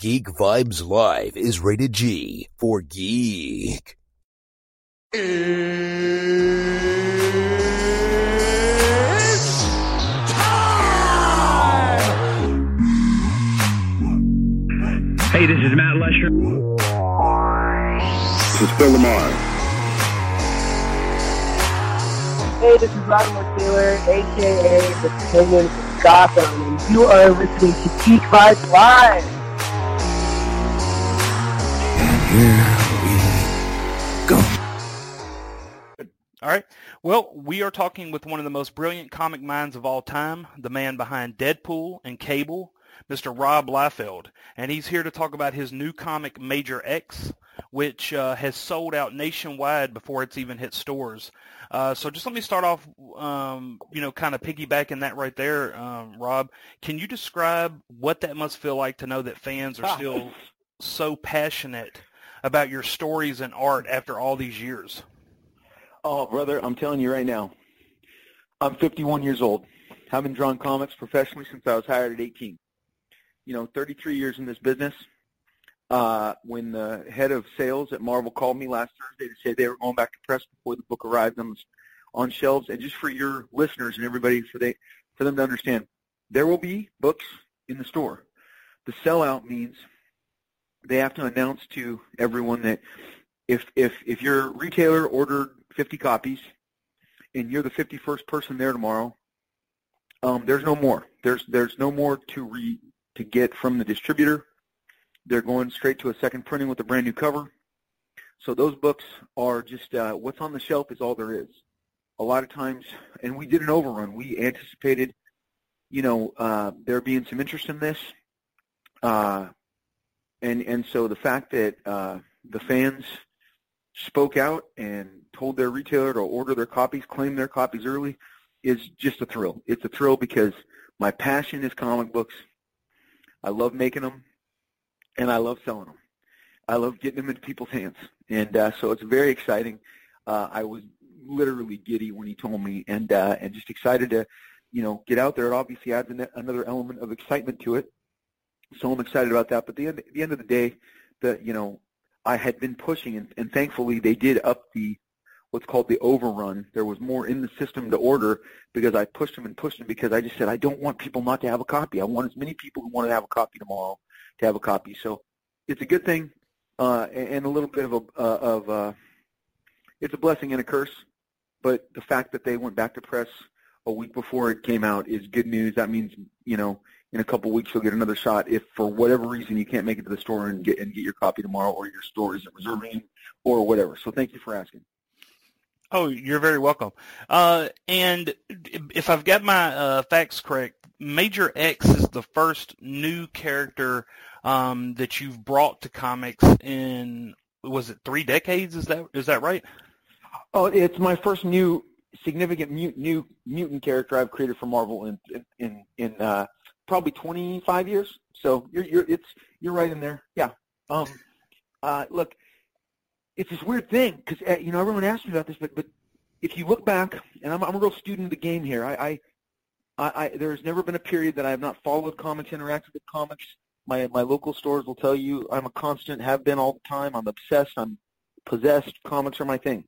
Geek Vibes Live is rated G for geek. It's time! Hey, this is Matt Lesher. This is Phil Lamar. Hey, this is Vladimir Taylor, aka the Penguin from Gotham, and you are listening to Geek Vibes Live. All right. Well, we are talking with one of the most brilliant comic minds of all time, the man behind Deadpool and Cable, Mr. Rob Liefeld. And he's here to talk about his new comic, Major X, which uh, has sold out nationwide before it's even hit stores. Uh, so just let me start off, um, you know, kind of piggybacking that right there, um, Rob. Can you describe what that must feel like to know that fans are still so passionate about your stories and art after all these years? Oh, brother, I'm telling you right now, I'm 51 years old. Haven't drawn comics professionally since I was hired at 18. You know, 33 years in this business. Uh, when the head of sales at Marvel called me last Thursday to say they were going back to press before the book arrived on, on shelves, and just for your listeners and everybody, for they for them to understand, there will be books in the store. The sellout means they have to announce to everyone that if if if your retailer ordered 50 copies and you're the 51st person there tomorrow, um, there's no more. There's there's no more to re to get from the distributor. They're going straight to a second printing with a brand new cover. So those books are just uh, what's on the shelf is all there is. A lot of times, and we did an overrun. We anticipated, you know, uh, there being some interest in this, uh, and and so the fact that uh, the fans spoke out and told their retailer to order their copies, claim their copies early, is just a thrill. It's a thrill because my passion is comic books. I love making them, and I love selling them. I love getting them into people's hands, and uh, so it's very exciting. Uh, I was literally giddy when he told me, and uh, and just excited to, you know, get out there. It obviously adds an, another element of excitement to it, so I'm excited about that. But the end, at the end of the day, the you know, I had been pushing, and, and thankfully they did up the what's called the overrun. There was more in the system to order because I pushed them and pushed them because I just said I don't want people not to have a copy. I want as many people who want to have a copy tomorrow to have a copy. So it's a good thing uh, and a little bit of a uh, of uh, it's a blessing and a curse. But the fact that they went back to press a week before it came out is good news. That means you know in a couple weeks you'll get another shot if for whatever reason you can't make it to the store and get and get your copy tomorrow or your store isn't reserving or whatever. So thank you for asking. Oh, you're very welcome. Uh, and if I've got my uh, facts correct, Major X is the first new character um, that you've brought to comics in was it three decades? Is that is that right? Oh, it's my first new significant mut- new mutant character I've created for Marvel in in in uh, probably 25 years. So you're you're it's you're right in there. Yeah. Um. Uh. Look, it's this weird thing because uh, you know everyone asks me about this, but but if you look back, and I'm I'm a real student of the game here. I I, I, I there's never been a period that I have not followed comics, interacted with comics. My my local stores will tell you I'm a constant, have been all the time. I'm obsessed. I'm possessed. Comics are my thing.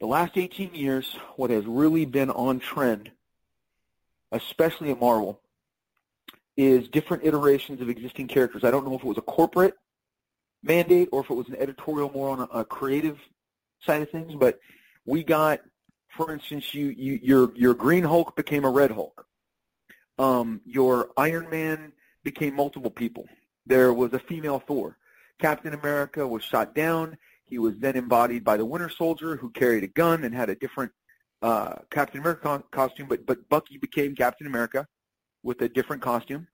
The last 18 years, what has really been on trend, especially at Marvel, is different iterations of existing characters. I don't know if it was a corporate mandate or if it was an editorial more on a, a creative side of things, but we got, for instance, you, you your your Green Hulk became a Red Hulk. Um, your Iron Man became multiple people. There was a female Thor. Captain America was shot down. He was then embodied by the Winter Soldier, who carried a gun and had a different uh, Captain America co- costume. But but Bucky became Captain America with a different costume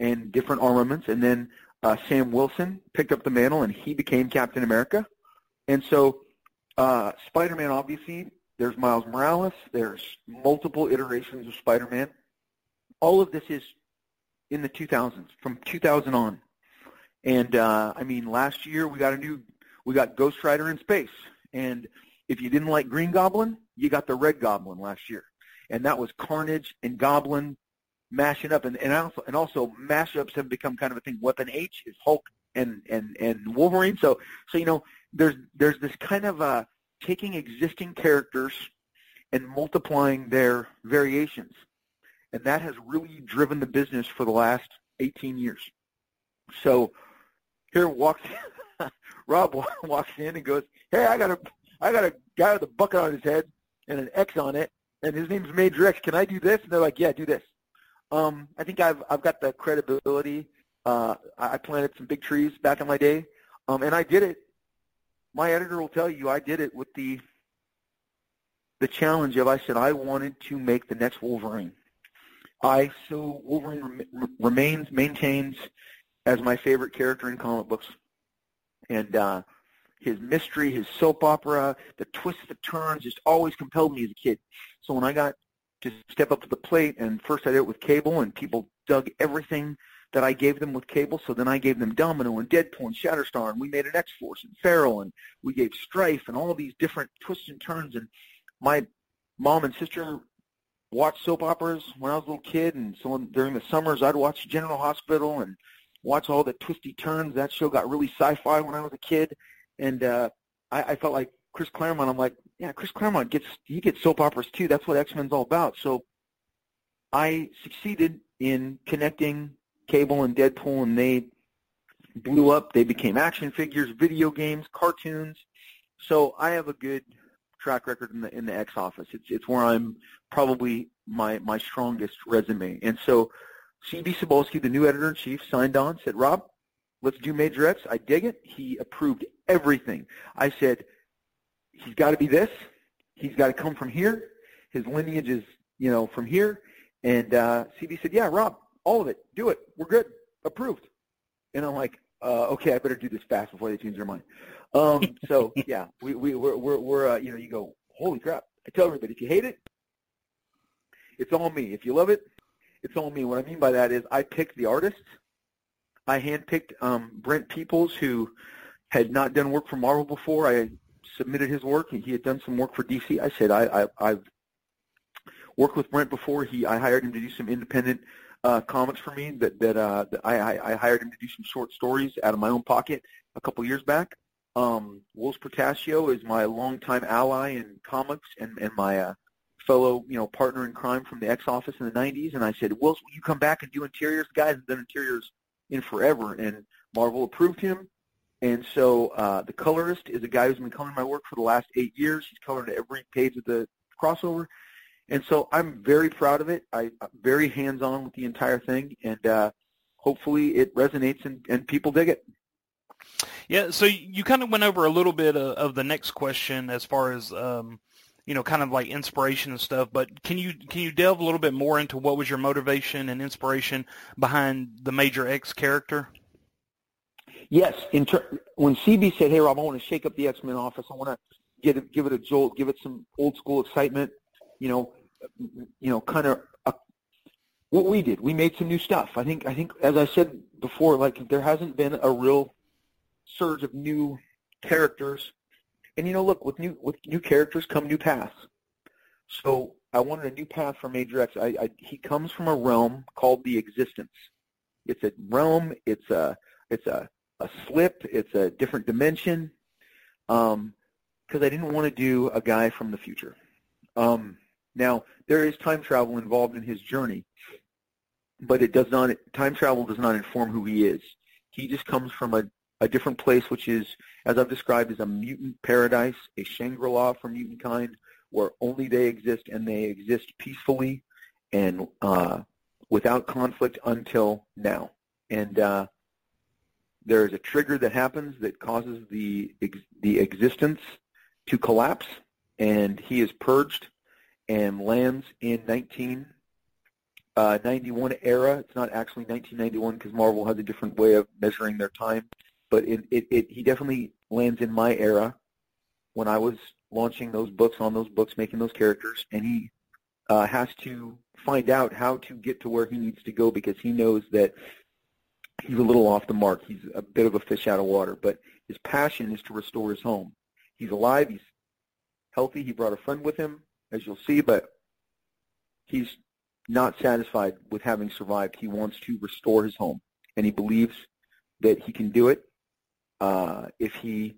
and different armaments. And then uh, Sam Wilson picked up the mantle, and he became Captain America. And so uh, Spider-Man, obviously, there's Miles Morales. There's multiple iterations of Spider-Man. All of this is in the 2000s, from 2000 on. And uh, I mean, last year we got a new, we got Ghost Rider in space. And if you didn't like Green Goblin, you got the Red Goblin last year, and that was Carnage and Goblin mashing up, and and also and also mashups have become kind of a thing. Weapon H is Hulk and and and Wolverine. So so you know there's there's this kind of uh, taking existing characters and multiplying their variations, and that has really driven the business for the last 18 years. So here walks Rob walks in and goes, "Hey, I got a I got a guy with a bucket on his head and an X on it, and his name's Major X. Can I do this?" And they're like, "Yeah, do this." Um, I think I've I've got the credibility. Uh, I planted some big trees back in my day, um, and I did it. My editor will tell you I did it with the the challenge of I said I wanted to make the next Wolverine. I so Wolverine rem- remains maintains as my favorite character in comic books, and uh, his mystery, his soap opera, the twists, the turns, just always compelled me as a kid. So when I got to step up to the plate, and first I did it with Cable, and people dug everything that I gave them with Cable. So then I gave them Domino and Deadpool and Shatterstar, and we made an X-Force and Feral, and we gave Strife and all these different twists and turns. And my mom and sister watched soap operas when I was a little kid, and so during the summers I'd watch General Hospital and watch all the twisty turns. That show got really sci-fi when I was a kid, and uh, I, I felt like Chris Claremont. I'm like, yeah, Chris Claremont gets he gets soap operas too. That's what X Men's all about. So I succeeded in connecting Cable and Deadpool, and they blew up. They became action figures, video games, cartoons. So I have a good track record in the in the X office. It's it's where I'm probably my my strongest resume. And so CB Cebulski, the new editor in chief, signed on, said, Rob, let's do Major X. I dig it. He approved everything. I said, he's got to be this. He's got to come from here. His lineage is, you know, from here. And uh, CB said, yeah, Rob, all of it. Do it. We're good. Approved. And I'm like, uh, okay, I better do this fast before they change their mind. Um, so yeah, we, we, we're, we're, we're uh, you know, you go, holy crap. I tell everybody, if you hate it, it's all me. If you love it, it's all me. What I mean by that is I picked the artists. I handpicked um, Brent Peeples, who had not done work for Marvel before. I submitted his work, and he had done some work for DC. I said I, I, I've worked with Brent before. He I hired him to do some independent uh, comics for me. That that, uh, that I, I, I hired him to do some short stories out of my own pocket a couple years back. Um, Whilce Portacio is my longtime ally in comics and, and my uh, fellow, you know, partner in crime from the X office in the 90s. And I said, Whilce, will you come back and do interiors? The guy hasn't done interiors in forever. And Marvel approved him. And so uh, the colorist is a guy who's been coloring my work for the last eight years. He's colored every page of the crossover. And so I'm very proud of it. I, I'm very hands-on with the entire thing, and uh, hopefully it resonates and, and people dig it. Yeah, so you kind of went over a little bit of, of the next question as far as um, you know, kind of like inspiration and stuff. But can you can you delve a little bit more into what was your motivation and inspiration behind the Major X character? Yes, in ter- when CB said, "Hey Rob, I want to shake up the X Men office. I want to get it, give it a jolt, give it some old school excitement," you know, you know, kind of uh, what we did. We made some new stuff. I think, I think, as I said before, like there hasn't been a real surge of new characters. And you know, look, with new with new characters come new paths. So I wanted a new path for Major X. I, I, he comes from a realm called the Existence. It's a realm. It's a it's a a slip. It's a different dimension. Um, because I didn't want to do a guy from the future. Um, now, there is time travel involved in his journey, but it does not. Time travel does not inform who he is. He just comes from a, a different place, which is, as I've described, is a mutant paradise, a Shangri-La for mutant kind, where only they exist and they exist peacefully and uh, without conflict until now. And uh, there is a trigger that happens that causes the the existence to collapse, and he is purged and lands in 1991 uh, era. It's not actually 1991 because Marvel has a different way of measuring their time, but it, it, it, he definitely lands in my era when I was launching those books on those books, making those characters, and he uh, has to find out how to get to where he needs to go because he knows that he's a little off the mark. He's a bit of a fish out of water, but his passion is to restore his home. He's alive. He's healthy. He brought a friend with him as you'll see, but he's not satisfied with having survived. He wants to restore his home, and he believes that he can do it uh, if he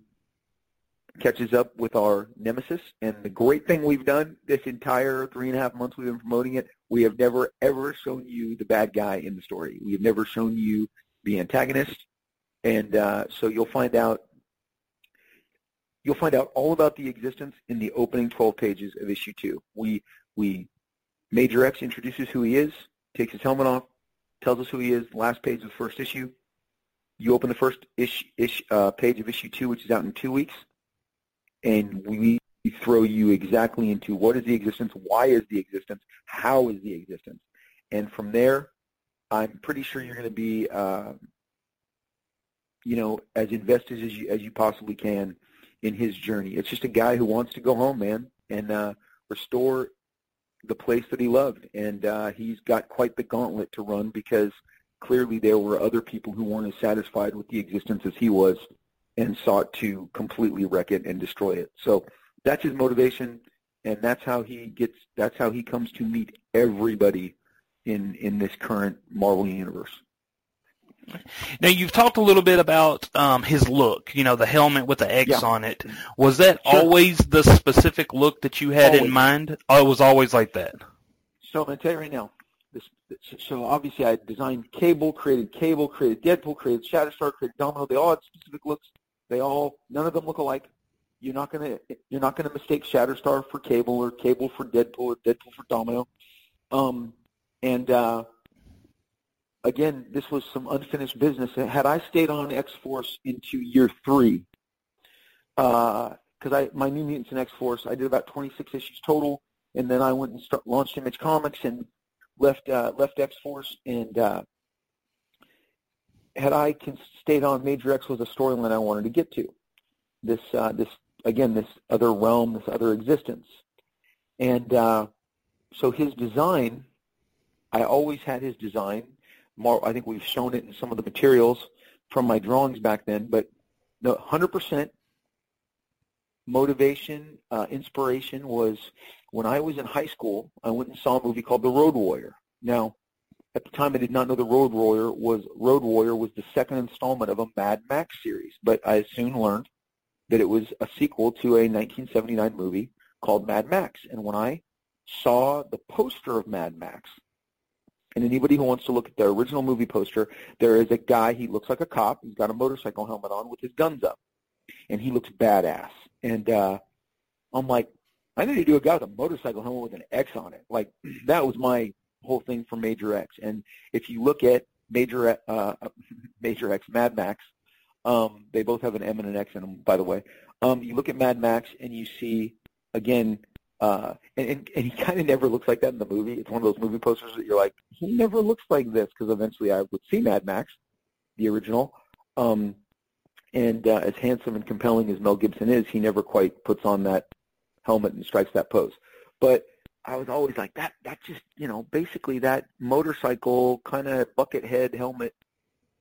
catches up with our nemesis. And the great thing we've done this entire three and a half months we've been promoting it, we have never ever shown you the bad guy in the story. We have never shown you the antagonist, and uh, so you'll find out. You'll find out all about the existence in the opening 12 pages of issue two. We we Major X introduces who he is, takes his helmet off, tells us who he is. Last page of the first issue. You open the first ish, ish, uh, page of issue two, which is out in two weeks, and we throw you exactly into what is the existence, why is the existence, how is the existence, and from there, I'm pretty sure you're going to be, uh, you know, as invested as you as you possibly can in his journey. It's just a guy who wants to go home, man, and uh, restore the place that he loved, and uh, he's got quite the gauntlet to run because clearly there were other people who weren't as satisfied with the existence as he was and sought to completely wreck it and destroy it. So that's his motivation, and that's how he gets. That's how he comes to meet everybody in in this current Marvel universe. Now you've talked a little bit about um, his look. You know, the helmet with the X Yeah. on it. Was that Sure. always the specific look that you had in mind? Oh, it was always like that. So I'm going to tell you right now. This, so obviously I designed Cable, created Cable, created Deadpool, created Shatterstar, created Domino. They all had specific looks. They all none of them look alike. You're not going to you're not going to mistake Shatterstar for Cable or Cable for Deadpool or Deadpool for Domino. Um, and uh, again, this was some unfinished business. Had I stayed on X Force into year three, because I my New Mutants and X Force, I did about 26 issues total, and then I went and start, launched Image Comics and left uh, left X Force. And uh, had I stayed on, Major X was a storyline I wanted to get to. This uh, this again, this other realm, this other existence, and uh, so his design. I always had his design. More, I think we've shown it in some of the materials from my drawings back then, but no, 100% motivation, uh, inspiration was when I was in high school, I went and saw a movie called The Road Warrior. Now, at the time I did not know The Road Warrior was Road Warrior was the second installment of a Mad Max series, but I soon learned that it was a sequel to a 1979 movie called Mad Max. And when I saw the poster of Mad Max, and anybody who wants to look at the original movie poster, there is a guy, he looks like a cop, he's got a motorcycle helmet on with his guns up, and he looks badass. And uh, I'm like, I need to do a guy with a motorcycle helmet with an X on it. Like, that was my whole thing for Major X. And if you look at Major, uh, Major X, Mad Max, um, they both have an M and an X in them, by the way. Um, you look at Mad Max and you see, again, uh, and, and, and he kind of never looks like that in the movie. It's one of those movie posters that you're like, he never looks like this because eventually I would see Mad Max, the original. Um, and uh, as handsome and compelling as Mel Gibson is, he never quite puts on that helmet and strikes that pose. But I was always like, that, that just, you know, basically that motorcycle kind of bucket head helmet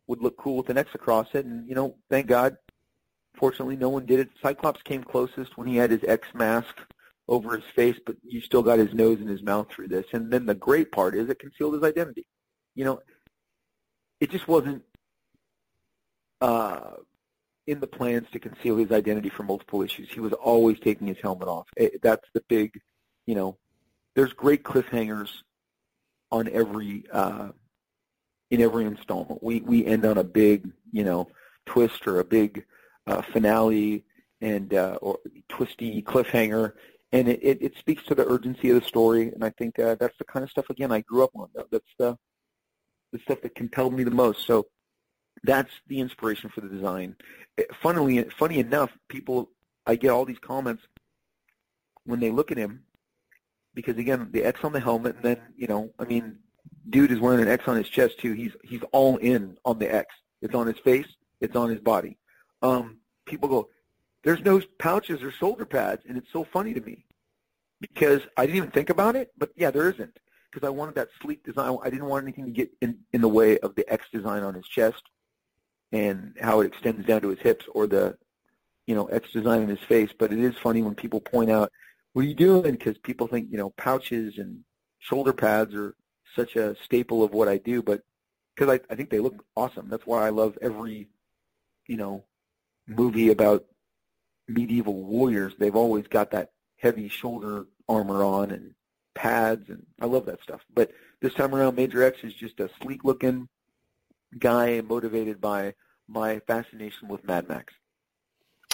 would look cool with an X across it. And, you know, thank God, fortunately, no one did it. Cyclops came closest when he had his X mask over his face, but you still got his nose and his mouth through this. And then the great part is it concealed his identity. You know, it just wasn't uh, in the plans to conceal his identity for multiple issues. He was always taking his helmet off. It, that's the big, you know, there's great cliffhangers on every uh, in every installment. We we end on a big, you know, twist or a big uh, finale and uh, or twisty cliffhanger, and it, it, it speaks to the urgency of the story. And I think uh, that's the kind of stuff again I grew up on. That's the the stuff that compelled me the most. So that's the inspiration for the design. It, funnily, funny enough, people I get all these comments when they look at him because again the X on the helmet, and then you know, I mean, dude is wearing an X on his chest too. He's he's all in on the X. It's on his face. It's on his body. Um, people go, there's no pouches or shoulder pads, and it's so funny to me because I didn't even think about it. But yeah, there isn't because I wanted that sleek design. I didn't want anything to get in in the way of the X design on his chest and how it extends down to his hips or the you know X design on his face. But it is funny when people point out, "What are you doing?" Because people think you know pouches and shoulder pads are such a staple of what I do, but because I, I think they look awesome. That's why I love every, you know, movie about medieval warriors. They've always got that heavy shoulder armor on and pads, and I love that stuff. But this time around, Major X is just a sleek-looking guy motivated by my fascination with Mad Max.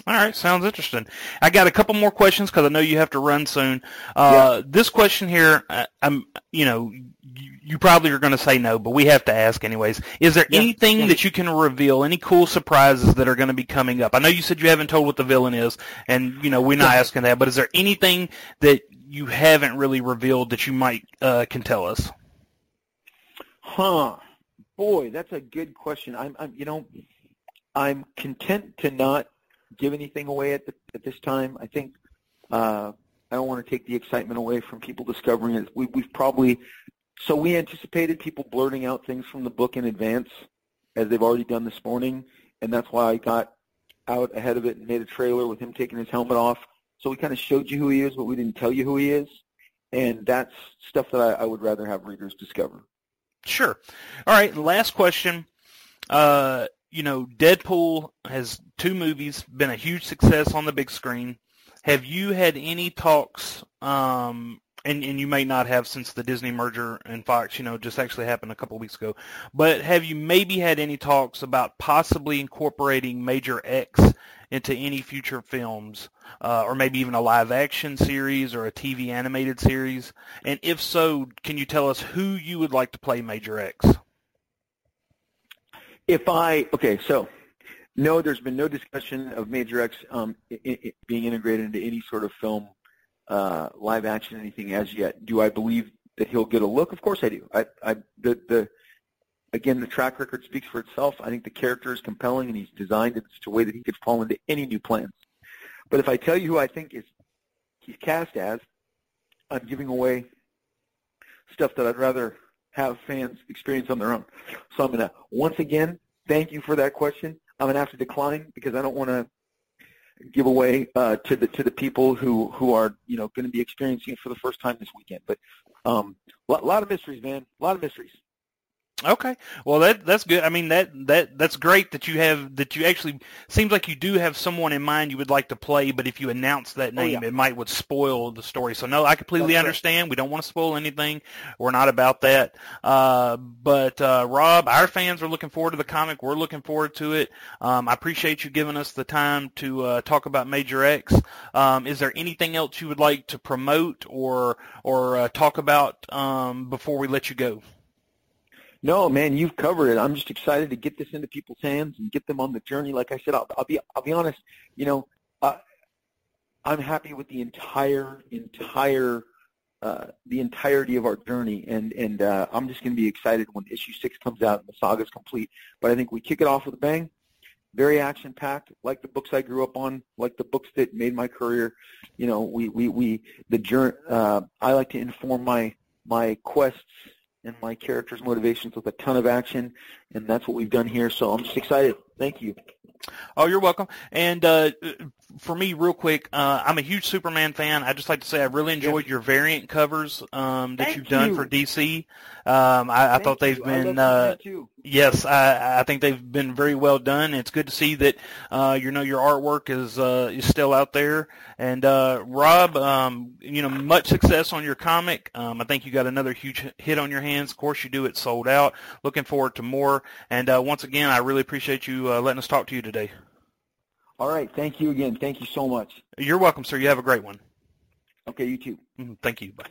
All right, sounds interesting. I got a couple more questions because I know you have to run soon. Uh, yeah. This question here, I, am you know, you, you probably are going to say no, but we have to ask anyways. Is there yeah. anything yeah. that you can reveal, any cool surprises that are going to be coming up? I know you said you haven't told what the villain is, and you know we're not asking that, but is there anything that you haven't really revealed that you might uh, can tell us? Huh. Boy, that's a good question. I'm, I'm you know, I'm content to not give anything away at, the, at this time. I think uh, I don't want to take the excitement away from people discovering it. We, we've probably so we anticipated people blurting out things from the book in advance, as they've already done this morning, and that's why I got out ahead of it and made a trailer with him taking his helmet off. So we kind of showed you who he is, but we didn't tell you who he is, and that's stuff that I, I would rather have readers discover. Sure. All right. Last question. Uh, you know, Deadpool has two movies, been a huge success on the big screen. Have you had any talks, um, and, and you may not have since the Disney merger and Fox, you know, just actually happened a couple weeks ago, but have you maybe had any talks about possibly incorporating Major X into any future films, uh, or maybe even a live action series or a TV animated series? And if so, can you tell us who you would like to play Major X? If I okay, so no, there's been no discussion of Major X um, it, it being integrated into any sort of film, uh, live action, anything as yet. Do I believe that he'll get a look? Of course I do. I, I the the again the track record speaks for itself. I think the character is compelling and he's designed in such a way that he could fall into any new plans. But if I tell you who I think is he's cast as, I'm giving away stuff that I'd rather have fans experience on their own. So I'm going to once again thank you for that question. I'm going to have to decline because I don't want to give away uh, to the to the people who who are you know going to be experiencing it for the first time this weekend. But um, a lot of mysteries, man. A lot of mysteries. Okay, well that that's good. I mean that that that's great that you have that you actually seems like you do have someone in mind you would like to play, but if you announce that name, oh, yeah. it might would spoil the story. So no, I completely that's understand. Right. We don't want to spoil anything. We're not about that. Uh, but uh, Rob, our fans are looking forward to the comic. We're looking forward to it. Um, I appreciate you giving us the time to uh, talk about Major X. Um, is there anything else you would like to promote or or uh, talk about um, before we let you go? No, man, you've covered it. I'm just excited to get this into people's hands and get them on the journey. Like I said, I'll, I'll be I'll be honest. You know, uh, I'm happy with the entire entire uh, the entirety of our journey, and and uh, I'm just going to be excited when issue six comes out and the saga's complete. But I think we kick it off with a bang. Very action packed, like the books I grew up on, like the books that made my career. You know, we we we the journey. Uh, I like to inform my my quests and my character's motivations with a ton of action, and that's what we've done here. So I'm just excited. Thank you. Oh, you're welcome. And uh, for me, real quick, uh, I'm a huge Superman fan. I just like to say I really enjoyed your variant covers um, that Thank you've done you. for DC. Um, I, I thought they've you. been uh, yes, I, I think they've been very well done. It's good to see that uh, you know your artwork is uh, is still out there. And uh, Rob, um, you know, much success on your comic. Um, I think you got another huge hit on your hands. Of course, you do. It's sold out. Looking forward to more. And uh, once again, I really appreciate you uh, letting us talk to you today. All right. Thank you again. Thank you so much. You're welcome, sir. You have a great one. Okay, you too. Mhm. Thank you. Bye.